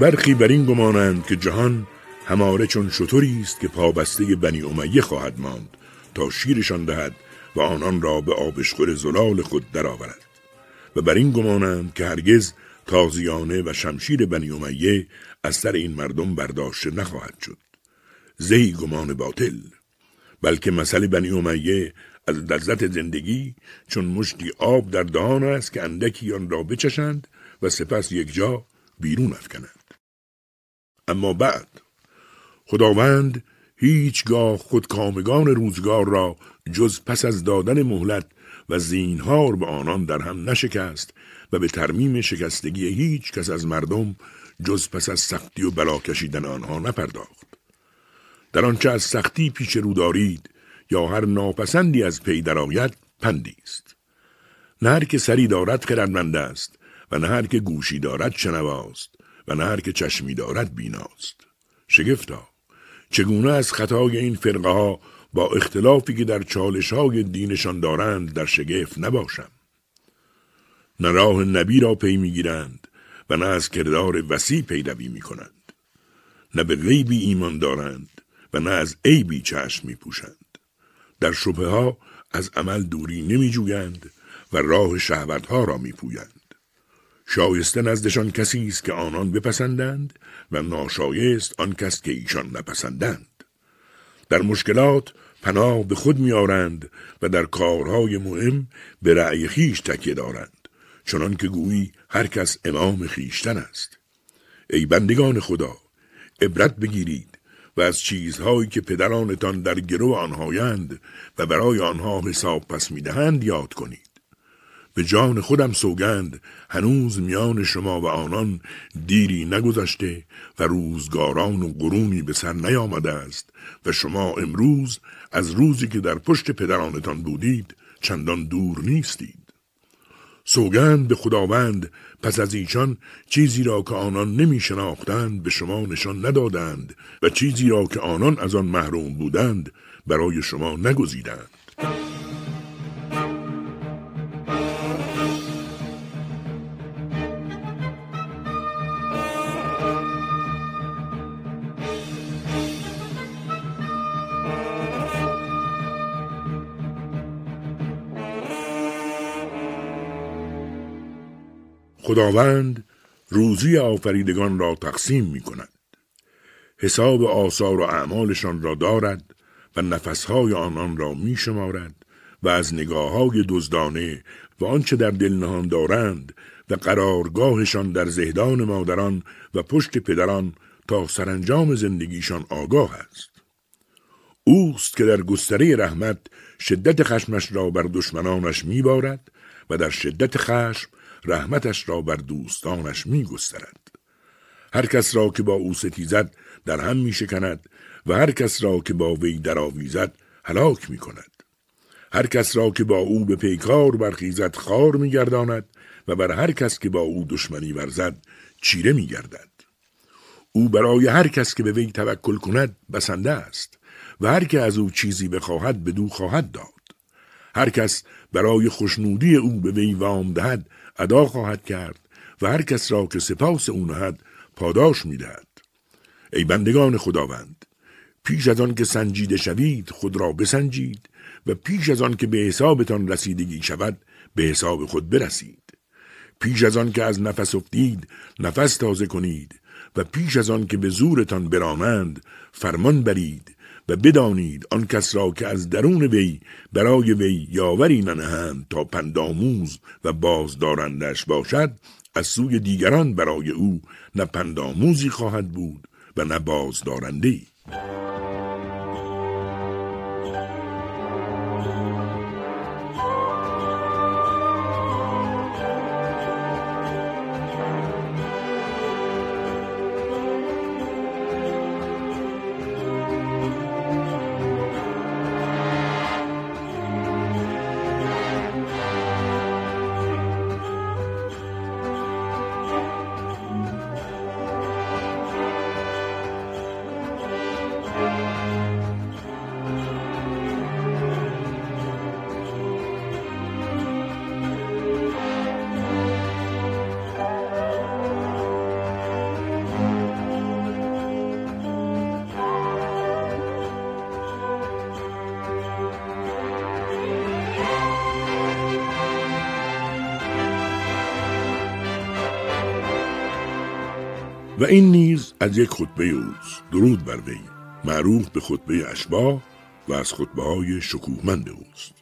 برخی بر این گمانند که جهان هماره چون شطوری است که پابسته بنی امیه خواهد ماند تا شیرشان دهد و آنان را به آبشخور زلال خود درآورد. و بر این گمانند که هرگز تازیانه و شمشیر بنی امیه از سر این مردم برداشته نخواهد شد. زهی گمان باطل بلکه مسئله بنی امیه از لذت زندگی چون مشتی آب در دهان است که اندکی آن را بچشند و سپس یک جا بیرون افکنند. اما بعد خداوند هیچگاه خودکامگان روزگار را جز پس از دادن مهلت و زینهار به آنان در هم نشکست و به ترمیم شکستگی هیچ کس از مردم جز پس از سختی و بلا کشیدن آنها نپرداخت. در آنچه از سختی پیش رو دارید یا هر ناپسندی از پی درآید پندی است. نه هر که سری دارد خردمند است و نه هر که گوشی دارد شنواست و نه هر که چشمی دارد بیناست. شگفتا چگونه از خطای این فرقه ها با اختلافی که در چالش های دینشان دارند در شگفت نباشم؟ نه راه نبی را پی می‌گیرند و نه از کردار وسیع پیروی می کنند نه به غیبی ایمان دارند و نه از عیبی چشم می پوشند در شبه ها از عمل دوری نمی جویند و راه شهوت ها را می پویند. شایسته نزدشان کسی است که آنان بپسندند و ناشایست آن کس که ایشان نپسندند. در مشکلات پناه به خود میآرند و در کارهای مهم به رأی خیش تکیه دارند چنان که گویی هر کس امام خیشتن است. ای بندگان خدا عبرت بگیرید و از چیزهایی که پدرانتان در گرو آنهایند و برای آنها حساب پس می‌دهند یاد کنید. به جان خودم سوگند. هنوز میان شما و آنان دیری نگذشته و روزگاران و قرونی به سر نیامده است. و شما امروز از روزی که در پشت پدرانتان بودید چندان دور نیستید. سوگند به خداوند. پس از ایشان چیزی را که آنان نمی شناختند به شما نشان ندادند و چیزی را که آنان از آن محروم بودند برای شما نگزیدند. خداوند روزی آفریدگان را تقسیم می کند. حساب آثار و اعمالشان را دارد و نفسهای آنان را می شمارد و از نگاه های دزدانه و آنچه در دل نهان دارند و قرارگاهشان در زهدان مادران و پشت پدران تا سرانجام زندگیشان آگاه است. اوست که در گستره رحمت شدت خشمش را بر دشمنانش میبارد و در شدت خشم رحمتش را بر دوستانش می گسترد. هر کس را که با او ستیزد در هم می شکند و هر کس را که با وی درآویزد هلاک می کند. هر کس را که با او به پیکار برخیزد خار می گرداند و بر هر کس که با او دشمنی ورزد چیره می گردد. او برای هر کس که به وی توکل کند بسنده است و هر که از او چیزی بخواهد بدو خواهد داد. هر کس برای خوشنودی او به وی وام دهد ادا خواهد کرد و هر کس را که سپاس او نهد پاداش می‌دهد. ای بندگان خداوند پیش از آن که سنجیده شوید خود را بسنجید و پیش از آن که به حسابتان رسیدگی شود به حساب خود برسید. پیش از آن که از نفس افتید نفس تازه کنید و پیش از آن که به زورتان برانند فرمان برید و بدانید آن کس را که از درون وی برای وی یاوری ننهند تا پنداموز و بازدارندش باشد از سوی دیگران برای او نه پنداموزی خواهد بود و نه بازدارنده و این نیز از یک خطبه اوست درود بر وی. معروف به خطبه اشباه و از خطبه های شکوهمند اوست.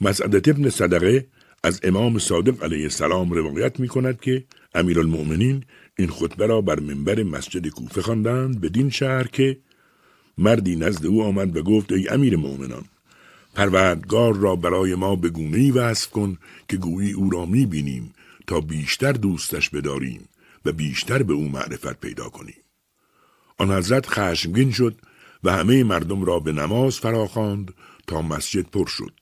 مسعدت ابن صدقه از امام صادق علیه السلام روایت می کند که امیرالمؤمنین این خطبه را بر منبر مسجد کوفه خواندند بدین شهر که مردی نزد او آمد و گفت ای امیر مؤمنان پروردگار را برای ما به گونه وصف کن که گویی او را می بینیم تا بیشتر دوستش بداریم. و بیشتر به او معرفت پیدا کنیم. آن حضرت خشمگین شد و همه مردم را به نماز فراخواند تا مسجد پر شد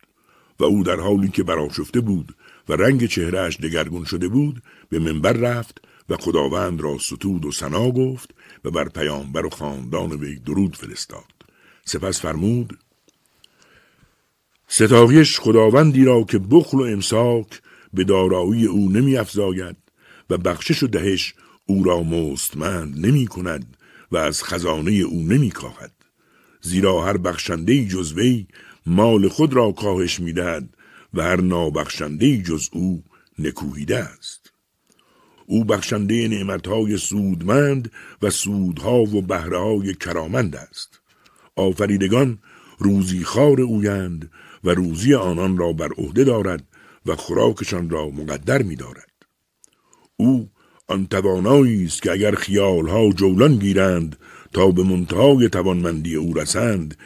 و او در حالی که براشفته بود و رنگ چهرهش دگرگون شده بود به منبر رفت و خداوند را ستود و سنا گفت و بر پیامبر و خاندان وی درود فرستاد سپس فرمود ستایش خداوندی را که بخل و امساک به دارایی او نمی افزاید و بخشش و دهش او را مستمند نمی کند و از خزانه او نمی کاهد. زیرا هر بخشنده جزوی مال خود را کاهش می دهد و هر نابخشنده جز او نکوهیده است. او بخشنده نعمتهای سودمند و سودها و بهرهای کرامند است. آفریدگان روزی خار اویند و روزی آنان را بر عهده دارد و خوراکشان را مقدر می دارد. او آن توانایی است که اگر خیالها جولان گیرند تا به منتهای توانمندی او رسند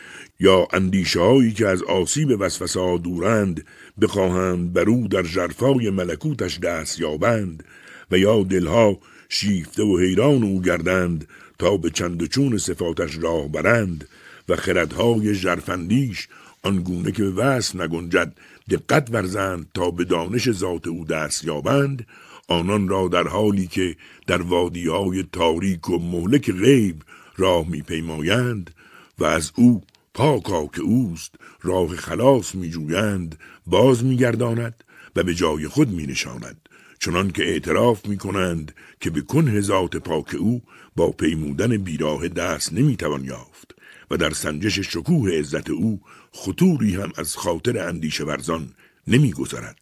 یا اندیشه هایی که از آسیب وسوسه دورند بخواهند بر او در جرفای ملکوتش دست یابند و یا دلها شیفته و حیران او گردند تا به چند چون صفاتش راه برند و خردهای جرفندیش آنگونه که وصف نگنجد دقت ورزند تا به دانش ذات او دست یابند آنان را در حالی که در وادی های تاریک و مهلک غیب راه میپیمایند و از او پاکا که اوست راه خلاص میجویند باز میگرداند و به جای خود مینشاند چنان که اعتراف می کنند که به کنه ذات پاک او با پیمودن بیراه دست نمی‌توان یافت و در سنجش شکوه عزت او خطوری هم از خاطر اندیشه ورزان نمیگذرد.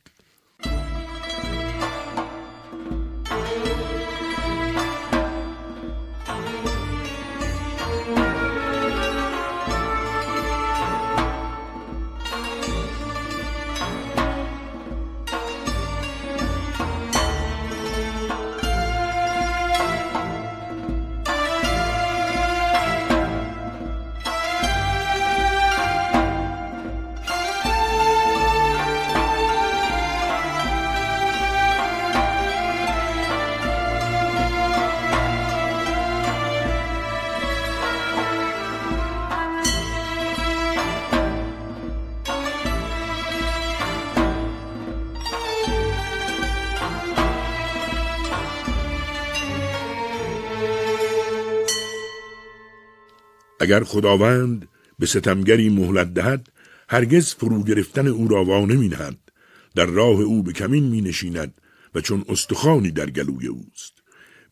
اگر خداوند به ستمگری مهلت دهد هرگز فرو گرفتن او را وا نمی در راه او به کمین می نشیند و چون استخوانی در گلوی اوست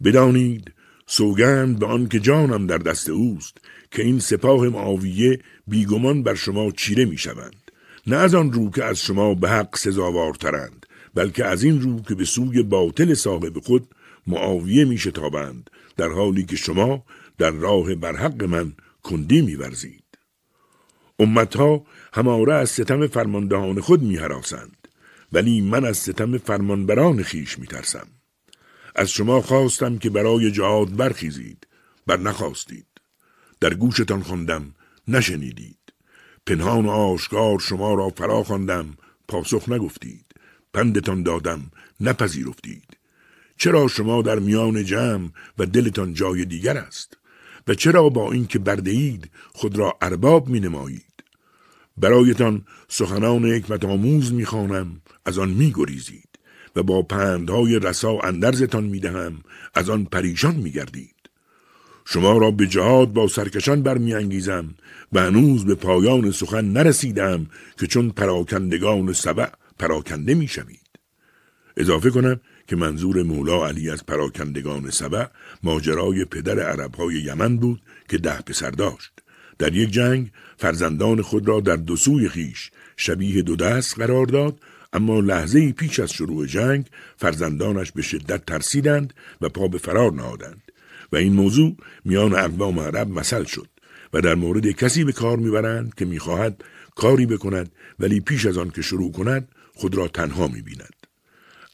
بدانید سوگند به آن که جانم در دست اوست که این سپاه معاویه بیگمان بر شما چیره می شوند. نه از آن رو که از شما به حق سزاوارترند بلکه از این رو که به سوی باطل صاحب خود معاویه می شتابند در حالی که شما در راه برحق من کندی می ورزید. امتها هماره از ستم فرماندهان خود می حراسند. ولی من از ستم فرمانبران خیش می ترسم. از شما خواستم که برای جهاد برخیزید بر نخواستید در گوشتان خواندم نشنیدید پنهان و آشکار شما را فرا خواندم پاسخ نگفتید پندتان دادم نپذیرفتید چرا شما در میان جمع و دلتان جای دیگر است و چرا با اینکه برده اید خود را ارباب می نمایید برایتان سخنان حکمت آموز می خانم از آن می گریزید و با پندهای رسا اندرزتان می دهم از آن پریشان می گردید شما را به جهاد با سرکشان برمیانگیزم و هنوز به پایان سخن نرسیدم که چون پراکندگان سبع پراکنده می‌شوید. اضافه کنم که منظور مولا علی از پراکندگان سبع ماجرای پدر عربهای یمن بود که ده پسر داشت. در یک جنگ فرزندان خود را در دو سوی خیش شبیه دو دست قرار داد اما لحظه پیش از شروع جنگ فرزندانش به شدت ترسیدند و پا به فرار نهادند. و این موضوع میان اقوام عرب مثل شد و در مورد کسی به کار می‌برند که می‌خواهد کاری بکند ولی پیش از آن که شروع کند خود را تنها می‌بیند.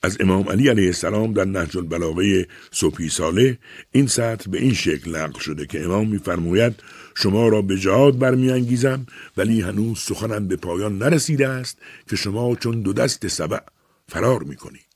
از امام علی علیه السلام در نهج البلاغه صبحی ساله این سطر به این شکل نقل شده که امام میفرماید شما را به جهاد برمیانگیزم ولی هنوز سخنم به پایان نرسیده است که شما چون دو دست سبع فرار می‌کنید.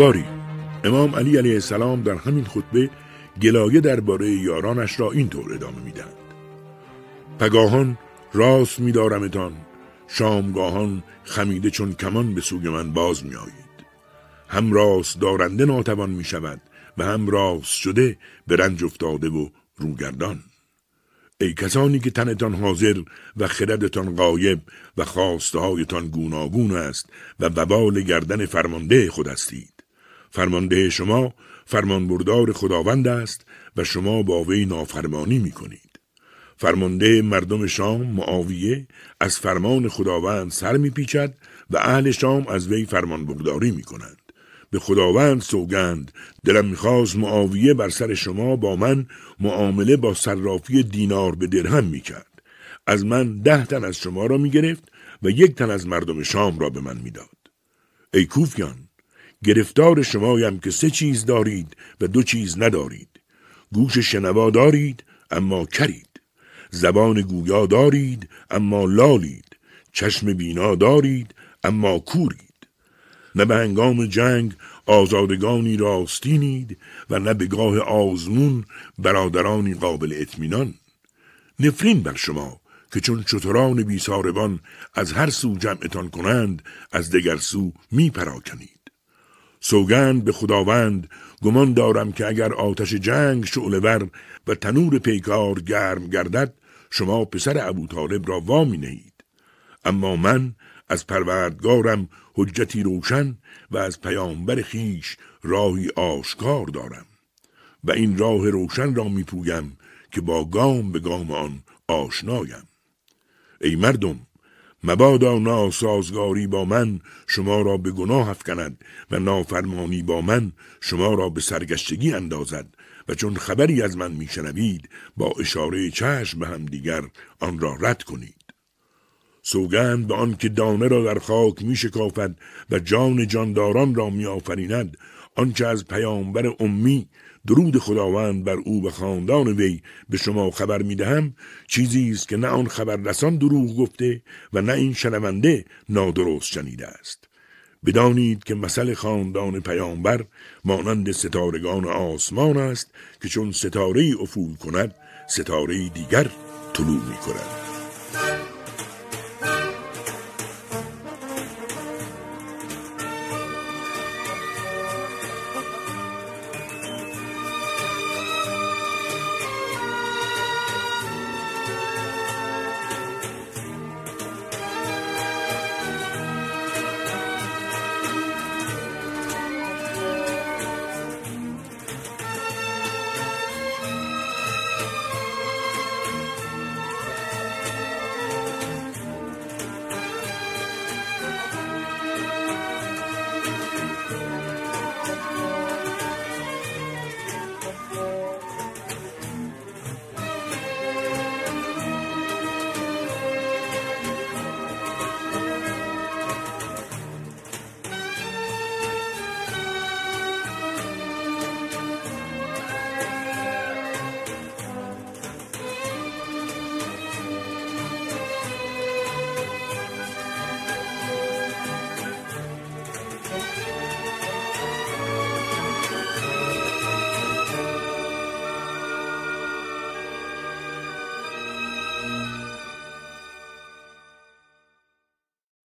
باری. امام علی علیه السلام در همین خطبه گلایه درباره یارانش را اینطور ادامه می‌دهند پگاهان راست میدارمتان شامگاهان خمیده چون کمان به سوی من باز میآیید. هم راست دارنده ناتوان می شود و هم راست شده به رنج افتاده و روگردان. ای کسانی که تنتان حاضر و خردتان غایب و خواسته هایتان گوناگون است و وبال گردن فرمانده خود هستید. فرمانده شما فرمانبردار خداوند است و شما با وی نافرمانی می کنید. فرمانده مردم شام معاویه از فرمان خداوند سر می پیچد و اهل شام از وی فرمانبرداری می کنند. به خداوند سوگند دلم می‌خواست معاویه بر سر شما با من معامله با صرافی دینار به درهم می‌کرد از من ده تن از شما را می‌گرفت و یک تن از مردم شام را به من می‌داد ای کوفیان گرفتار شمایم که سه چیز دارید و دو چیز ندارید. گوش شنوا دارید اما کرید. زبان گویا دارید اما لالید. چشم بینا دارید اما کورید. نه به هنگام جنگ آزادگانی راستینید و نه به گاه آزمون برادرانی قابل اطمینان. نفرین بر شما که چون چطران بیساربان از هر سو جمعتان کنند از دگر سو می پراکنید سوگند به خداوند گمان دارم که اگر آتش جنگ شعلور و تنور پیکار گرم گردد شما پسر ابو طالب را وامی نهید اما من از پروردگارم حجتی روشن و از پیامبر خیش راهی آشکار دارم و این راه روشن را میپویم که با گام به گام آن آشنایم. ای مردم مبادا ناسازگاری با من شما را به گناه افکند و نافرمانی با من شما را به سرگشتگی اندازد و چون خبری از من میشنوید با اشاره چشم به هم دیگر آن را رد کنید. سوگند به آن که دانه را در خاک می شکافد و جان جانداران را می آفریند آنچه از پیامبر امی درود خداوند بر او و خاندان وی به شما خبر می دهم چیزی است که نه آن خبررسان دروغ گفته و نه این شنونده نادرست شنیده است. بدانید که مثل خاندان پیامبر مانند ستارگان آسمان است که چون ستاره افول کند ستاره دیگر طلوع می کند